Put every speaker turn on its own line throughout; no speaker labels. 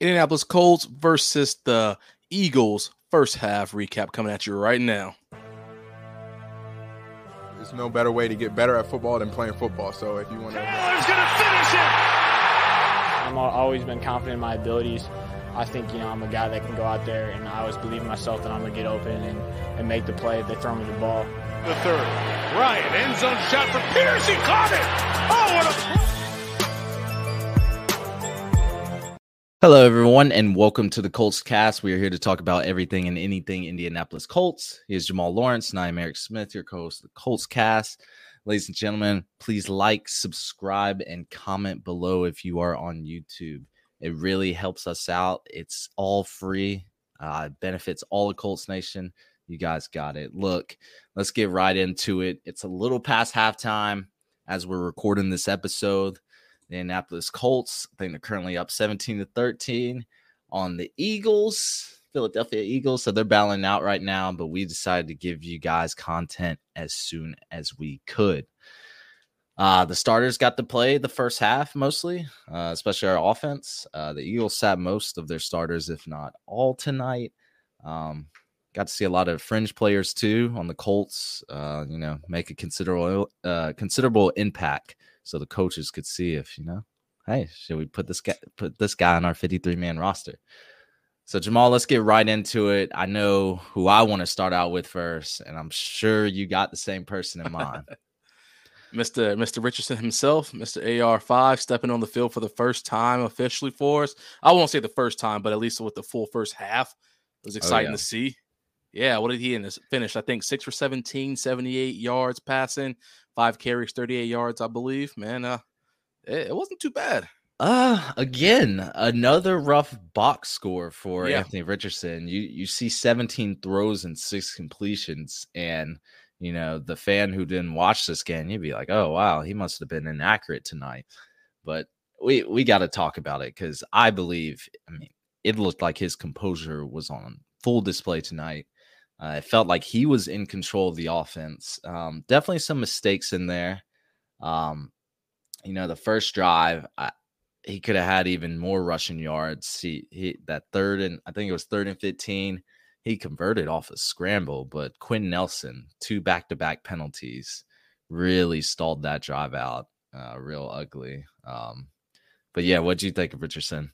Indianapolis Colts versus the Eagles first half recap coming at you right now.
There's no better way to get better at football than playing football. So if you want to,
Taylor's going to finish it.
I've always been confident in my abilities. I think you know I'm a guy that can go out there, and I always believe in myself that I'm gonna get open and, and make the play if they throw me the ball.
The third, Ryan end zone shot for Pierce. He caught
it. Oh, Hello, everyone, and welcome to the Colts Cast. We are here to talk about everything and anything Indianapolis Colts. Here's Jamal Lawrence, and I am Eric Smith, your co-host of the Colts Cast. Ladies and gentlemen, please like, subscribe, and comment below if you are on YouTube. It really helps us out. It's all free. Uh, benefits all of Colts Nation. You guys got it. Look, let's get right into it. It's a little past halftime as we're recording this episode. The Indianapolis Colts, I think they're currently up 17 to 13 on the Eagles, Philadelphia Eagles. So they're battling out right now, but we decided to give you guys content as soon as we could. Uh, the starters got to play the first half mostly, uh, especially our offense. Uh, the Eagles sat most of their starters, if not all, tonight. Um, got to see a lot of fringe players too on the Colts. Uh, you know, make a considerable uh, considerable impact, so the coaches could see if you know, hey, should we put this guy put this guy on our fifty three man roster? So Jamal, let's get right into it. I know who I want to start out with first, and I'm sure you got the same person in mind.
Mr. Mr. Richardson himself, Mr. AR5, stepping on the field for the first time officially for us. I won't say the first time, but at least with the full first half. It was oh, exciting oh, yeah. to see. Yeah, what did he in this finish? I think six for 17, 78 yards passing, five carries, 38 yards, I believe. Man, uh, it, it wasn't too bad.
Uh again, another rough box score for yeah. Anthony Richardson. You you see 17 throws and six completions, and you know, the fan who didn't watch this game, you'd be like, oh wow, he must have been inaccurate tonight. But we we got to talk about it because I believe, I mean, it looked like his composure was on full display tonight. Uh, it felt like he was in control of the offense. Um, definitely some mistakes in there. Um, you know, the first drive, I, he could have had even more rushing yards. He, he that third and I think it was third and fifteen he converted off a scramble, but Quinn Nelson, two back to back penalties, really stalled that drive out uh, real ugly. Um, but yeah, what do you think of Richardson?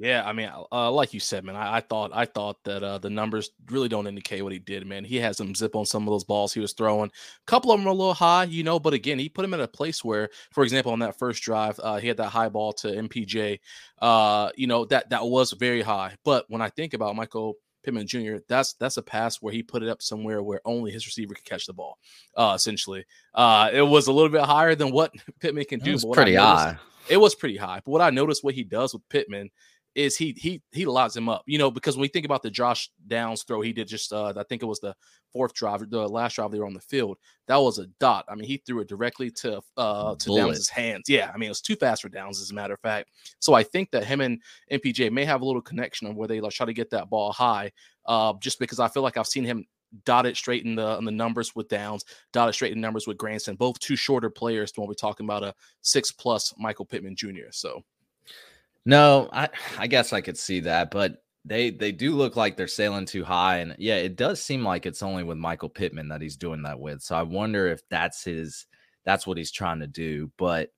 Yeah, I mean, uh, like you said, man, I, I thought I thought that uh, the numbers really don't indicate what he did, man. He had some zip on some of those balls he was throwing. A couple of them were a little high, you know, but again, he put him in a place where, for example, on that first drive, uh, he had that high ball to MPJ. Uh, you know that that was very high. But when I think about Michael Pittman Jr. That's that's a pass where he put it up somewhere where only his receiver could catch the ball. Uh, essentially, uh, it was a little bit higher than what Pittman can do.
It was pretty noticed, high.
It was pretty high. But what I noticed, what he does with Pittman is he he he locks him up. You know, because when we think about the Josh Downs throw, he did just uh, I think it was the fourth drive, the last drive they were on the field. That was a dot. I mean, he threw it directly to uh to Bullet. Downs' hands. Yeah, I mean, it was too fast for Downs, as a matter of fact. So I think that him and MPJ may have a little connection on where they like, try to get that ball high. Uh, just because I feel like I've seen him dot it straight in the in the numbers with Downs, dot it straight in numbers with Granson. Both two shorter players when we're talking about a six plus Michael Pittman Jr. So
no, I I guess I could see that, but they they do look like they're sailing too high, and yeah, it does seem like it's only with Michael Pittman that he's doing that with. So I wonder if that's his that's what he's trying to do. But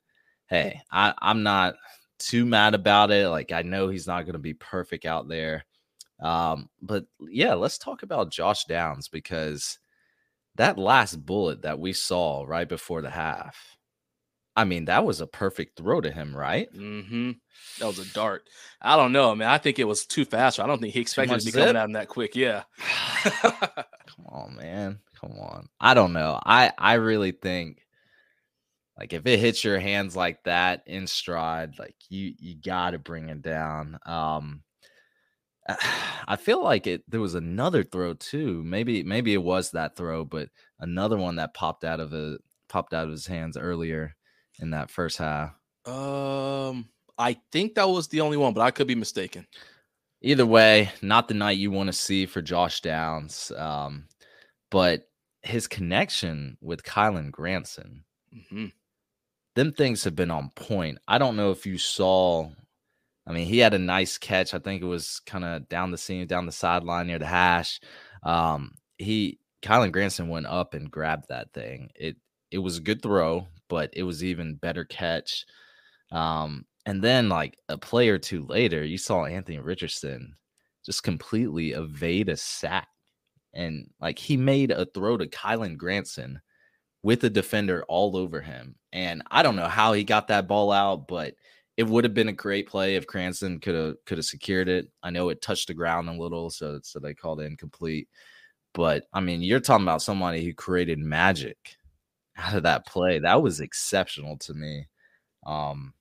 hey, I I'm not too mad about it. Like I know he's not going to be perfect out there. Um, but yeah, let's talk about Josh Downs because that last bullet that we saw right before the half I mean, that was a perfect throw to him, right?
Mm-hmm. That was a dart. I don't know, man. I think it was too fast. I don't think he expected to be coming out in that quick. Yeah.
Come on, man. Come on. I don't know. I I really think like if it hits your hands like that in stride, like you you got to bring it down. Um I feel like it there was another throw too. Maybe maybe it was that throw, but another one that popped out of it popped out of his hands earlier in that first half?
Um, I think that was the only one, but I could be mistaken.
Either way, not the night you want to see for Josh Downs. Um, but his connection with Kylen Granson, mm-hmm. them things have been on point. I don't know if you saw I mean, he had a nice catch. I think it was kind of down the seam, down the sideline near the hash. Um, he Kylen Granson went up and grabbed that thing. It it was a good throw, but it was even better catch. Um, and then like a play or two later, you saw Anthony Richardson just completely evade a sack. And like he made a throw to Kylen Granson with a defender all over him. And I don't know how he got that ball out, but it would have been a great play if Granson could have could have secured it. I know it touched the ground a little, so so they called it incomplete. But I mean, you're talking about somebody who created magic out of that play. That was exceptional to me. Um,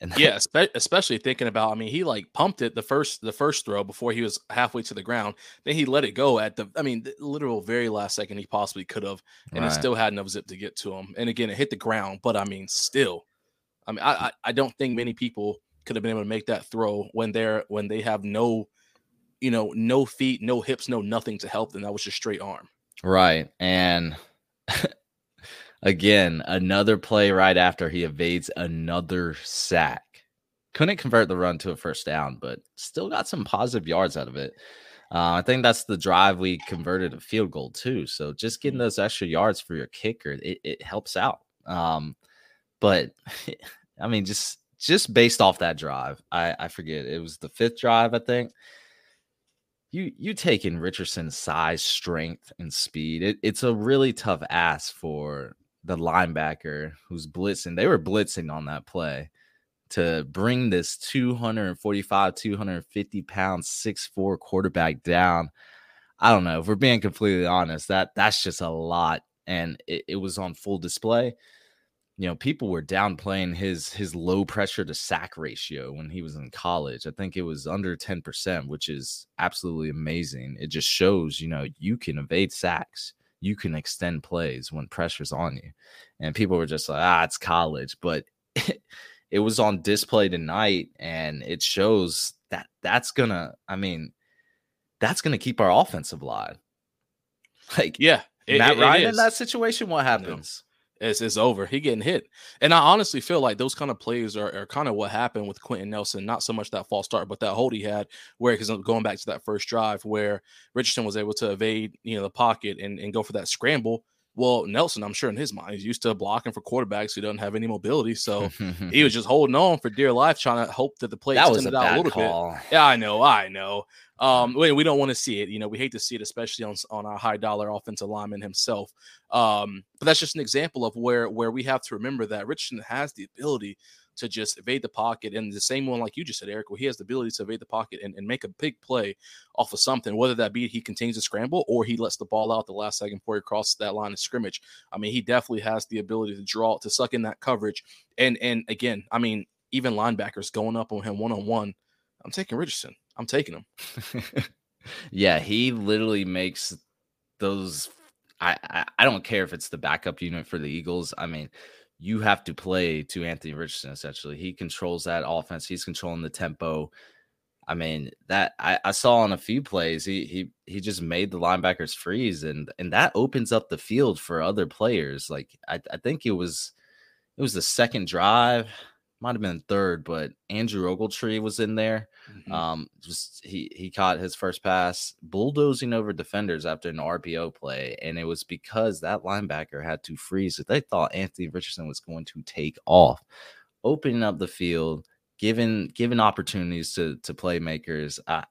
and yeah, especially thinking about, I mean, he like pumped it the first the first throw before he was halfway to the ground. Then he let it go at the, I mean, the literal very last second he possibly could have, and right. it still had enough zip to get to him. And again, it hit the ground, but I mean, still, I mean, I I don't think many people could have been able to make that throw when they're when they have no, you know, no feet, no hips, no nothing to help them. That was just straight arm.
Right, and Again, another play right after he evades another sack. Couldn't convert the run to a first down, but still got some positive yards out of it. Uh, I think that's the drive we converted a field goal too. So just getting those extra yards for your kicker, it, it helps out. Um, but I mean, just just based off that drive, I, I forget it was the fifth drive, I think you you take in Richardson's size, strength, and speed. It, it's a really tough ask for the linebacker who's blitzing. They were blitzing on that play to bring this 245, 250 pound, 6'4 quarterback down. I don't know. If we're being completely honest, that that's just a lot. And it, it was on full display. You know, people were downplaying his his low pressure to sack ratio when he was in college. I think it was under 10%, which is absolutely amazing. It just shows, you know, you can evade sacks you can extend plays when pressure's on you. And people were just like, ah, it's college. But it, it was on display tonight, and it shows that that's gonna, I mean, that's gonna keep our offensive line. Like,
yeah,
it, Matt it, Ryan in that situation, what happens?
It's, it's over. He getting hit. And I honestly feel like those kind of plays are, are kind of what happened with Quenton Nelson. Not so much that false start, but that hold he had where because going back to that first drive where Richardson was able to evade, you know, the pocket and, and go for that scramble. Well, Nelson, I'm sure in his mind, he's used to blocking for quarterbacks who don't have any mobility. So he was just holding on for dear life, trying to hope that the play
that
extended out a little
call.
bit. Yeah, I know, I know. Um, we, we don't want to see it. You know, we hate to see it, especially on on our high dollar offensive lineman himself. Um, but that's just an example of where where we have to remember that Richardson has the ability to just evade the pocket. And the same one, like you just said, Eric, where he has the ability to evade the pocket and, and make a big play off of something, whether that be he continues to scramble or he lets the ball out the last second before he crosses that line of scrimmage. I mean, he definitely has the ability to draw, to suck in that coverage. And and again, I mean, even linebackers going up on him one on one. I'm taking Richardson. I'm taking him.
yeah, he literally makes those. I, I, I don't care if it's the backup unit for the Eagles. I mean, you have to play to Anthony Richardson. Essentially, he controls that offense. He's controlling the tempo. I mean that I, I saw on a few plays he he he just made the linebackers freeze and and that opens up the field for other players. Like I, I think it was it was the second drive might have been third, but Andrew Ogletree was in there. Mm-hmm. Um, just he he caught his first pass, bulldozing over defenders after an RPO play, and it was because that linebacker had to freeze. They thought Anthony Richardson was going to take off, opening up the field, giving giving opportunities to to playmakers. I,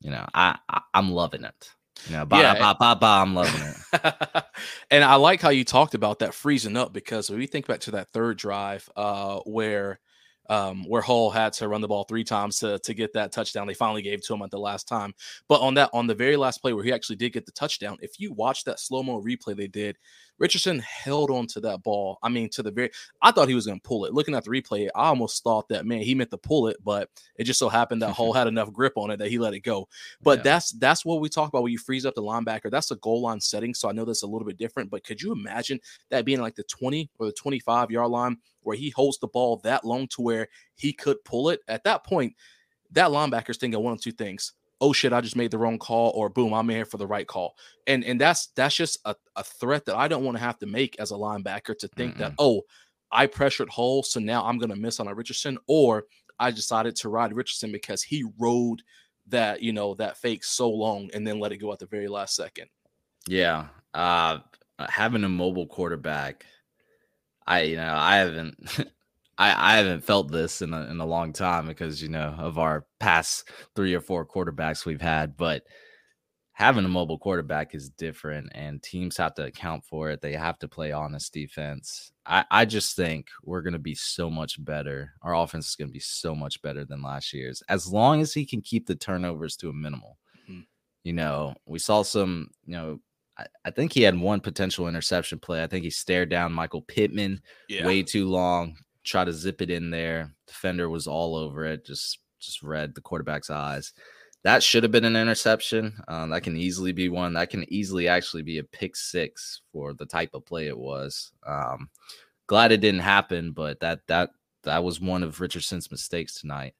you know, I, I I'm loving it. You know, yeah, ba, ba, ba, I'm loving
it. and I like how you talked about that freezing up because when we think back to that third drive, uh, where um, where Hull had to run the ball three times to, to get that touchdown. They finally gave to him at the last time. But on that, on the very last play where he actually did get the touchdown, if you watch that slow mo replay they did, Richardson held on to that ball. I mean, to the very, I thought he was going to pull it. Looking at the replay, I almost thought that man, he meant to pull it, but it just so happened that Hull had enough grip on it that he let it go. But yeah. that's that's what we talk about when you freeze up the linebacker. That's a goal line setting, so I know that's a little bit different. But could you imagine that being like the twenty or the twenty-five yard line where he holds the ball that long to where he could pull it? At that point, that linebacker's thinking one of two things oh shit, I just made the wrong call, or boom, I'm in here for the right call. And and that's that's just a, a threat that I don't want to have to make as a linebacker to think mm that, oh, I pressured Hull, so now I'm gonna miss on a Richardson, or I decided to ride Richardson because he rode that you know that fake so long and then let it go at the very last second.
Yeah, uh, having a mobile quarterback, I you know I haven't I, I haven't felt this in a, in a long time because you know of our past three or four quarterbacks we've had, but having a mobile quarterback is different and teams have to account for it. They have to play honest defense. I, I just think we're going to be so much better. Our offense is going to be so much better than last year's as long as he can keep the turnovers to a minimal. Mm-hmm. You know, we saw some, you know, I, I, think he had one potential interception play. I think he stared down Michael Pittman yeah. way too long, tried to zip it in there. Defender was all over it, just just read the quarterback's eyes. That should have been an interception. Um, that can easily be one. That can easily actually be a pick six for the type of play it was. Um, glad it didn't happen, but that that that was one of Richardson's mistakes tonight.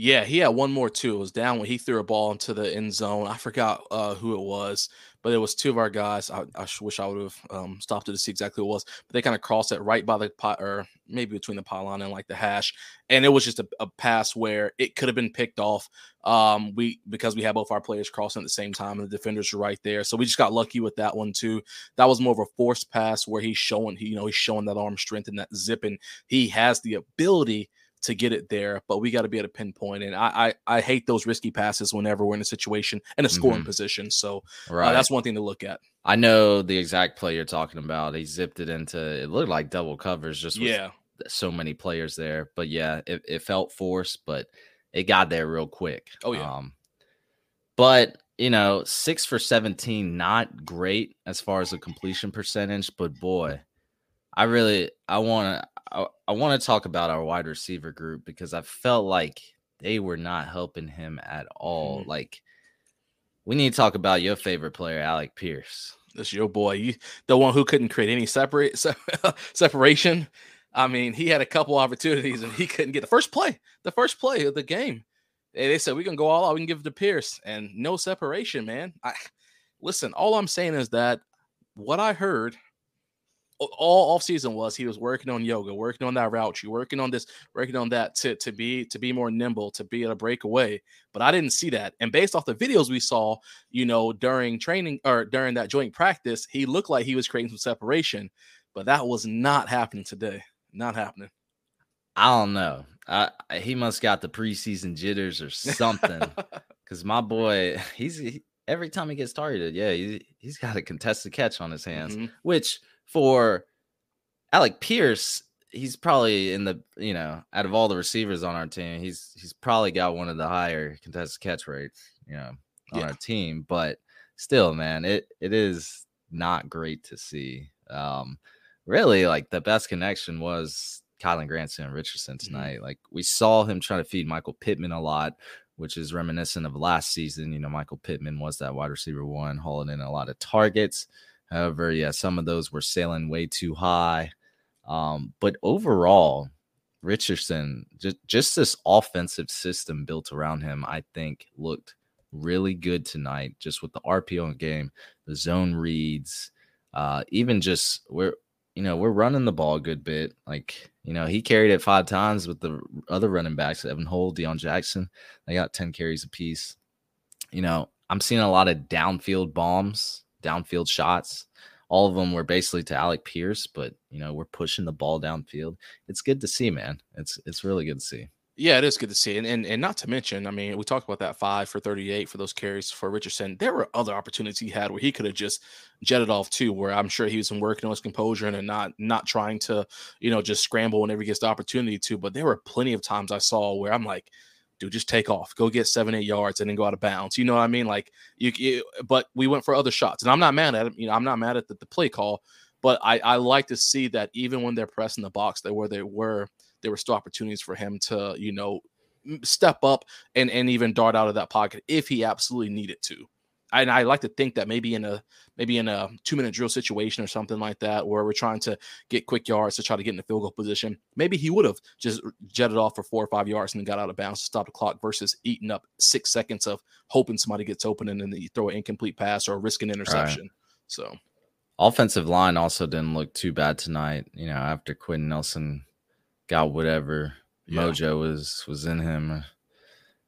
Yeah, he had one more too. It was down when he threw a ball into the end zone. I forgot uh, who it was, but it was two of our guys. I, I wish I would have um, stopped it to see exactly who it was, but they kind of crossed it right by the pot, or maybe between the pylon and like the hash, and it was just a, a pass where it could have been picked off. Um, we because we had both our players crossing at the same time, and the defenders were right there, so we just got lucky with that one too. That was more of a forced pass where he's showing, he, you know, he's showing that arm strength and that zip, and he has the ability to get it there, but we got to be able to pinpoint. And I, I, I hate those risky passes whenever we're in a situation in a scoring mm-hmm. position. So uh, right. Uh, that's one thing to look at.
I know the exact play you're talking about. He zipped it into it looked like double covers, just yeah, so many players there. But yeah, it, it felt forced, but it got there real quick.
Oh yeah. Um,
but you know, six for 17, not great as far as the completion percentage, but boy, I really I want to I, I want to talk about our wide receiver group because I felt like they were not helping him at all. Mm-hmm. Like we need to talk about your favorite player, Alec Pierce.
That's your boy, you, the one who couldn't create any separate separation. I mean, he had a couple opportunities and he couldn't get the first play, the first play of the game. They, they said we can go all out, we can give it to Pierce, and no separation, man. I listen. All I'm saying is that what I heard all off season was he was working on yoga, working on that route, you working on this, working on that to to be to be more nimble, to be able to break away. But I didn't see that. And based off the videos we saw, you know, during training or during that joint practice, he looked like he was creating some separation, but that was not happening today. Not happening.
I don't know. I, he must got the preseason jitters or something. Because my boy, he's he, every time he gets targeted, yeah, he, he's got a contested catch on his hands, mm-hmm. which for Alec Pierce, he's probably in the you know out of all the receivers on our team, he's he's probably got one of the higher contested catch rates, you know, on yeah. our team. But still, man, it it is not great to see. Um, really, like the best connection was Kylen Granson and Richardson mm-hmm. tonight. Mm-hmm. Like we saw him trying to feed Michael Pittman a lot, which is reminiscent of last season. You know, Michael Pittman was that wide receiver one, hauling in a lot of targets. However, yeah, some of those were sailing way too high. Um, but overall, Richardson, just, just this offensive system built around him, I think looked really good tonight, just with the RPO game, the zone reads, uh, even just we're you know, we're running the ball a good bit. Like, you know, he carried it five times with the other running backs, Evan Hull, Deon Jackson. They got 10 carries apiece. You know, I'm seeing a lot of downfield bombs downfield shots. All of them were basically to Alec Pierce, but you know, we're pushing the ball downfield. It's good to see, man. It's it's really good to see.
Yeah, it is good to see. And, and and not to mention, I mean, we talked about that five for 38 for those carries for Richardson. There were other opportunities he had where he could have just jetted off too, where I'm sure he was working on his composure and not not trying to, you know, just scramble whenever he gets the opportunity to. But there were plenty of times I saw where I'm like, dude, just take off, go get seven, eight yards, and then go out of bounds. You know what I mean? Like you, you but we went for other shots, and I'm not mad at him. You know, I'm not mad at the, the play call, but I, I like to see that even when they're pressing the box, they were they were there were still opportunities for him to, you know, step up and and even dart out of that pocket if he absolutely needed to and I like to think that maybe in a maybe in a two minute drill situation or something like that, where we're trying to get quick yards to try to get in the field goal position, maybe he would have just jetted off for four or five yards and then got out of bounds to stop the clock versus eating up six seconds of hoping somebody gets open and then you throw an incomplete pass or risk an interception. Right. So,
offensive line also didn't look too bad tonight. You know, after Quinn Nelson got whatever
Yeah.
mojo was was in him.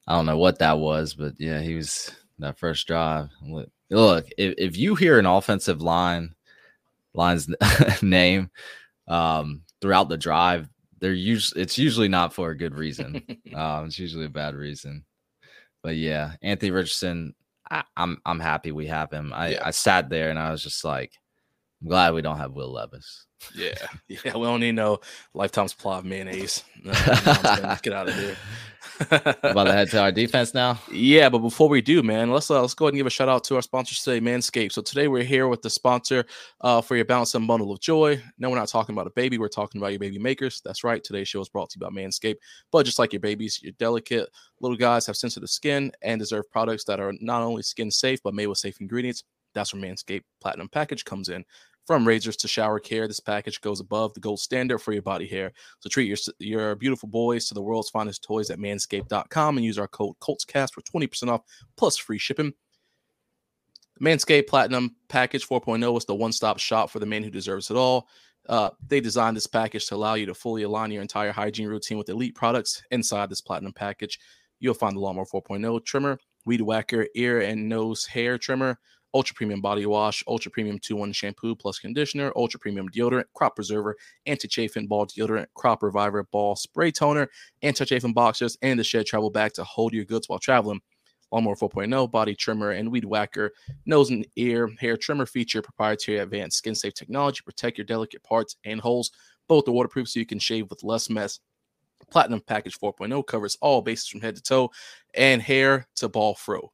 I don't know what that was, but yeah, he was that first drive. Look, look if, if you hear an offensive line line's name um, throughout the drive, they're usually it's usually not for a good reason. um, it's usually a bad reason. But yeah, Anthony Richardson, I, I'm I'm happy we have him. I,
Yeah.
I sat there and I was just like, I'm glad we don't have Will Levis.
Yeah, yeah. We don't need no lifetime supply of mayonnaise. No, no, let's get out of here.
About to head to our defense now.
Yeah, but before we do, man, let's uh, let's go ahead and give a shout out to our sponsor today, Manscaped. So today we're here with the sponsor uh, for your balance and bundle of joy. No, we're not talking about a baby. We're talking about your baby makers. That's right. Today's show is brought to you by Manscaped. But just like your babies, your delicate little guys have sensitive skin and deserve products that are not only skin safe but made with safe ingredients. That's where Manscaped Platinum Package comes in. From razors to shower care, this package goes above the gold standard for your body hair. So treat your your beautiful boys to the world's finest toys at manscaped.com and use our code COLTSCAST for 20% off plus free shipping. Manscaped Platinum Package 4.0 is the one-stop shop for the man who deserves it all. Uh, they designed this package to allow you to fully align your entire hygiene routine with elite products inside this platinum package. You'll find the Lawnmower 4.0 trimmer, Weed Whacker ear and nose hair trimmer, ultra premium body wash, ultra premium 2 1 shampoo plus conditioner, ultra premium deodorant, crop preserver, anti chafing ball deodorant, crop reviver ball spray toner, anti chafing boxers, and the shed travel bag to hold your goods while traveling. Lawnmower 4.0 body trimmer and weed whacker nose and ear hair trimmer feature proprietary advanced skin safe technology protect your delicate parts and holes. Both are waterproof so you can shave with less mess. Platinum Package 4.0 covers all bases from head to toe and hair to ball fro.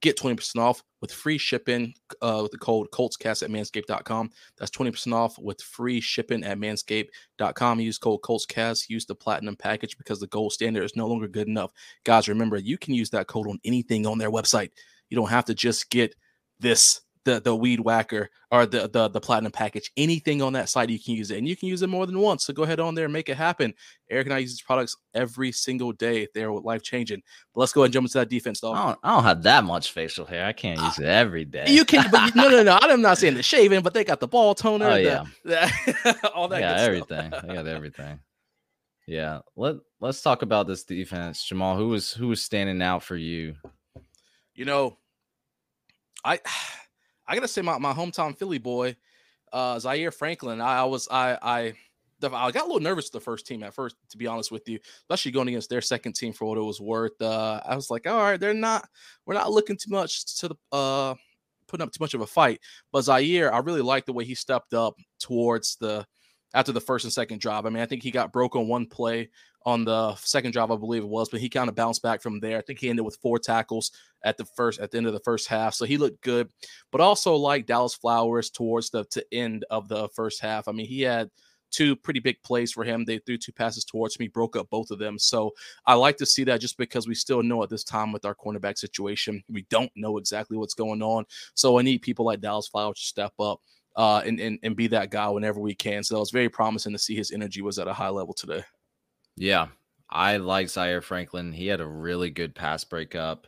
Get 20% off with free shipping uh, with the code ColtsCast at manscaped.com. That's 20% off with free shipping at manscaped.com. Use code ColtsCast. Use the platinum package because the gold standard is no longer good enough. Guys, remember, you can use that code on anything on their website. You don't have to just get this the the weed whacker or the, the the platinum package anything on that site you can use it and you can use it more than once so go ahead on there and make it happen eric and i use these products every single day they're life changing but let's go ahead and jump into that defense
I
though
don't, I don't have that much facial hair. I can't uh, use it every day.
you can but no no no i'm not saying the shaving but they got the ball toner
Oh, yeah.
the- all that
yeah, everything. I got everything. Yeah. Let Let's talk about this defense, Jamal. Who was who was standing out for you?
you know, I I gotta say my, my hometown Philly boy, uh Zaire Franklin. I, I was I I I got a little nervous the first team at first, to be honest with you, especially going against their second team for what it was worth. Uh I was like, all right, they're not we're not looking too much to the uh putting up too much of a fight. But Zaire, I really like the way he stepped up towards the after the first and second drive. I mean, I think he got broke on one play on the second drive, I believe it was, but he kind of bounced back from there. I think he ended with four tackles at the first at the end of the first half, so he looked good. But also like Dallas Flowers towards the to end of the first half. I mean, he had two pretty big plays for him. They threw two passes towards me, broke up both of them. So I like to see that just because we still know at this time with our cornerback situation, we don't know exactly what's going on. So I need people like Dallas Flowers to step up. Uh, and, and and be that guy whenever we can. So it was very promising to see his energy was at a high level today.
Yeah, I like Zaire Franklin. He had a really good pass breakup.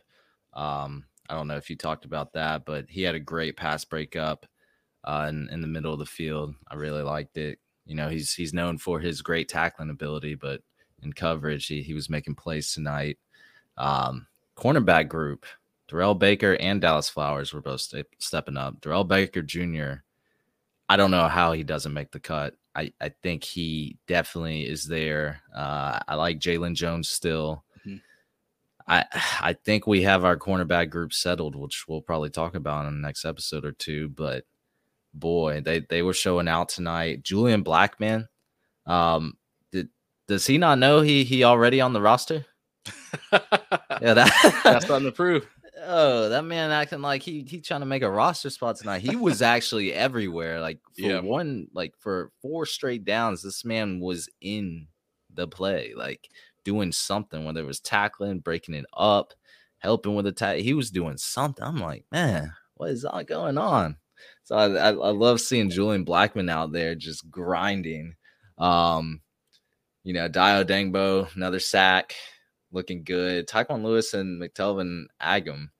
Um, I don't know if you talked about that, but he had a great pass breakup uh, in, in the middle of the field. I really liked it. You know, he's he's known for his great tackling ability, but in coverage, he, he was making plays tonight. Um, cornerback group, Darrell Baker and Dallas Flowers were both ste- stepping up. Darrell Baker Jr. I don't know how he doesn't make the cut. I, I think he definitely is there. Uh, I like Jaylon Jones still.
Mhm.
I I think we have our cornerback group settled, which we'll probably talk about in the next episode or two. But boy, they they were showing out tonight. Julian Blackmon, um, did does he not know he he already on the roster? Yeah, that
That's something to prove.
Oh, that man acting like he he trying to make a roster spot tonight. He was actually everywhere. Like for
Yeah.
one, like for four straight downs, this man was in the play, like doing something, whether it was tackling, breaking it up, helping with the tack. He was doing something. I'm like, man, what is all going on? So I, I, I love seeing Julian Blackmon out there just grinding. Um, you know, Dayo Odeyingbo, another sack, looking good. Tyquan Lewis and McTelvin Agim,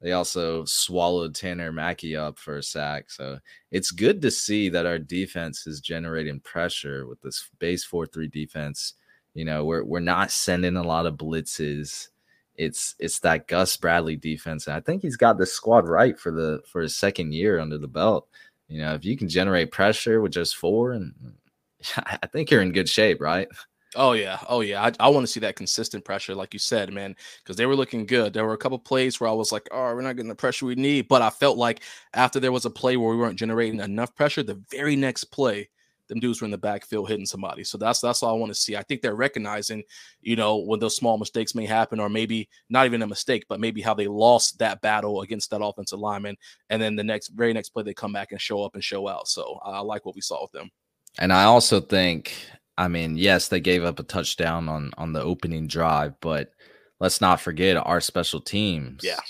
they also swallowed Tanner McKee up for a sack. So it's good to see that our defense is generating pressure with this base 4 3 defense. You know, we're we're not sending a lot of blitzes. It's it's that Gus Bradley defense, and I think he's got the squad right for the for his second year under the belt. You know, if you can generate pressure with just four, and I think you're in good shape, right?
Oh yeah, oh yeah. I, I want to see that consistent pressure, like you said, man, because they were looking good. There were a couple plays where I was like, "Oh, we're not getting the pressure we need," but I felt like after there was a play where we weren't generating enough pressure, the very next play, them dudes were in the backfield hitting somebody. So that's that's all I want to see. I think they're recognizing, you know, when those small mistakes may happen, or maybe not even a mistake, but maybe how they lost that battle against that offensive lineman, and then the next very next play they come back and show up and show out. So I like what we saw with them.
And I also think I mean, yes, they gave up a touchdown on on the opening drive, but let's not forget our special teams.
Yeah.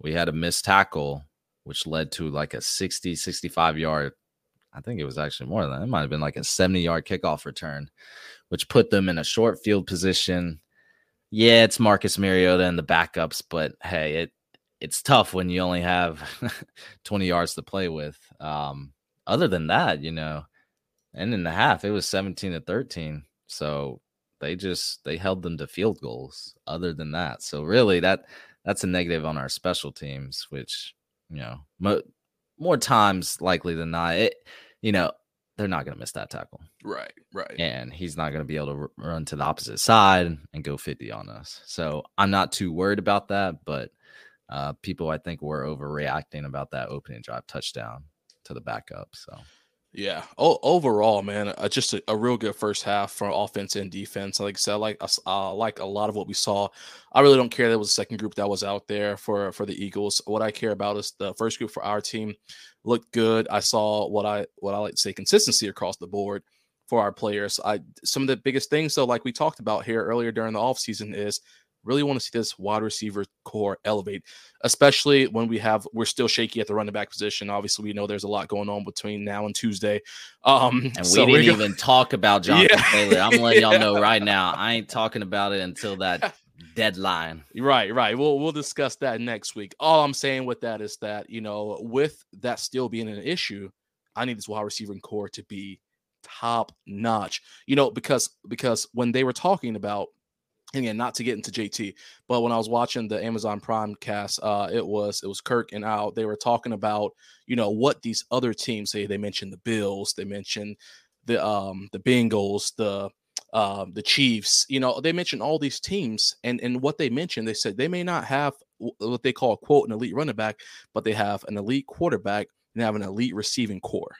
We had a missed tackle which led to like a 60 65 yard I think it was actually more than that. It might have been like a 70 yard kickoff return, which put them in a short field position. Yeah, it's Marcus Mariota and the backups, but hey, it it's tough when you only have 20 yards to play with. Um, other than that, you know, and in the half, it was 17 to 13. So they just they held them to field goals. Other than that, so really that that's a negative on our special teams, which you know mo- more times likely than not, it you know they're not going to miss that tackle.
Right, right.
And he's not going to be able to r- run to the opposite side and go 50 on us. So I'm not too worried about that, but uh, people I think were overreacting about that opening drive touchdown to the backup. So
yeah. Oh, overall, man, uh, just a, a, real good first half for offense and defense. Like I said, I like uh, like a lot of what we saw. I really don't care that was second group that was out there for for the Eagles. What I care about is the first group for our team looked good. I saw what I what I like to say consistency across the board for our players. I some of the biggest things though, like we talked about here earlier during the offseason, is really want to see this wide receiver core elevate, especially when we have we're still shaky at the running back position. Obviously, we know there's a lot going on between now and Tuesday. Um,
and we so didn't even talk about Jonathan yeah. Taylor. I'm letting y'all know right now. I ain't talking about it until that deadline.
Right, right. We'll we'll discuss that next week. All I'm saying with that is that you know, with that still being an issue, I need this wide receiving core to be top notch. You know, because because when they were talking about again not to get into jt but when i was watching the amazon prime cast uh it was it was kirk and al they were talking about you know what these other teams say. They mentioned the bills they mentioned the um the bengals the um the chiefs you know they mentioned all these teams and and what they mentioned they said they may not have what they call quote an elite running back but they have an elite quarterback and have an elite receiving core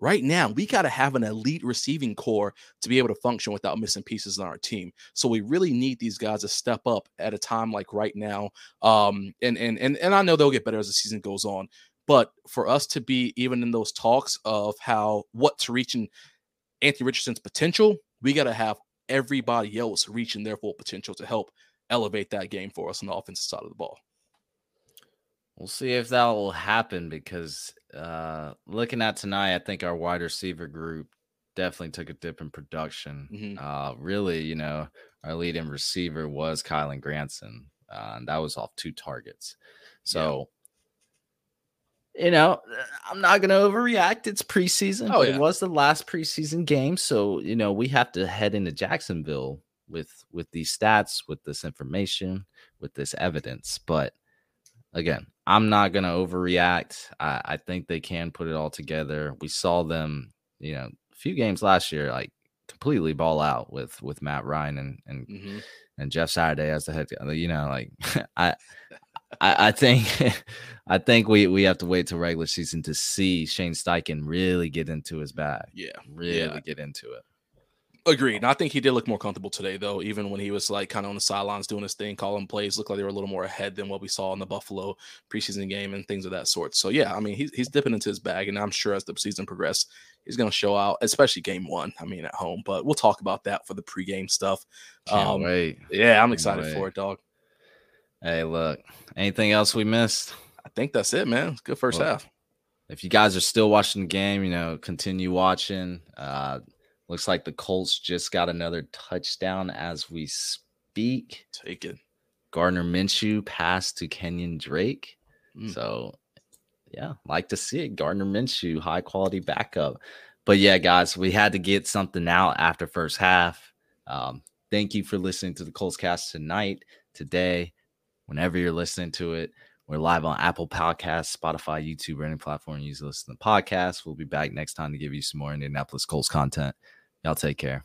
right now we got to have an elite receiving core to be able to function without missing pieces on our team. So we really need these guys to step up at a time like right now um and and and, and i know they'll get better as the season goes on but for us to be even in those talks of how what to reach in anthony richardson's potential we got to have everybody else reaching their full potential to help elevate that game for us on the offensive side of the ball
We'll see if that will happen because uh, looking at tonight, I think our wide receiver group definitely took a dip in production. Mm-hmm. Uh, really, you know, our leading receiver was Kylen Granson, uh, and that was off two targets. So, yeah. you know, I'm not going to overreact. It's preseason. Oh, yeah. It was the last preseason game, so you know we have to head into Jacksonville with with these stats, with this information, with this evidence, but again, I'm not going to overreact. I, I, think they can put it all together. We saw them, you know, a few games last year, like completely ball out with with Matt Ryan and and mm-hmm. and Jeff Saturday as the head. You know, like I. I, I think I think we, we have to wait till regular season to see Shane Steichen really get into his bag.
Yeah.
Really
yeah.
get into it.
Agreed. I think he did look more comfortable today, though. Even when he was like kind of on the sidelines doing his thing, calling plays, looked like they were a little more ahead than what we saw in the Buffalo preseason game and things of that sort. So yeah, I mean, he's he's dipping into his bag, and I'm sure as the season progresses, he's going to show out, especially game one. I mean, at home. But we'll talk about that for the pregame stuff.
Can't um, wait.
Yeah, I'm excited for it, dog.
Hey, look, anything else we missed?
I think that's it, man. Good first well, half.
If you guys are still watching the game, you know, continue watching. Uh, Looks like the Colts just got another touchdown as we speak.
Take it.
Gardner Minshew passed to Kenyon Drake. Mm. So, yeah, like to see it. Gardner Minshew, high quality backup. But yeah, guys, we had to get something out after first half. Um, Thank you for listening to the Colts cast tonight, today, whenever you're listening to it. We're live on Apple Podcasts, Spotify, YouTube, or any platform you use to listen to the podcast. We'll be back next time to give you some more Indianapolis Colts content. Y'all take care.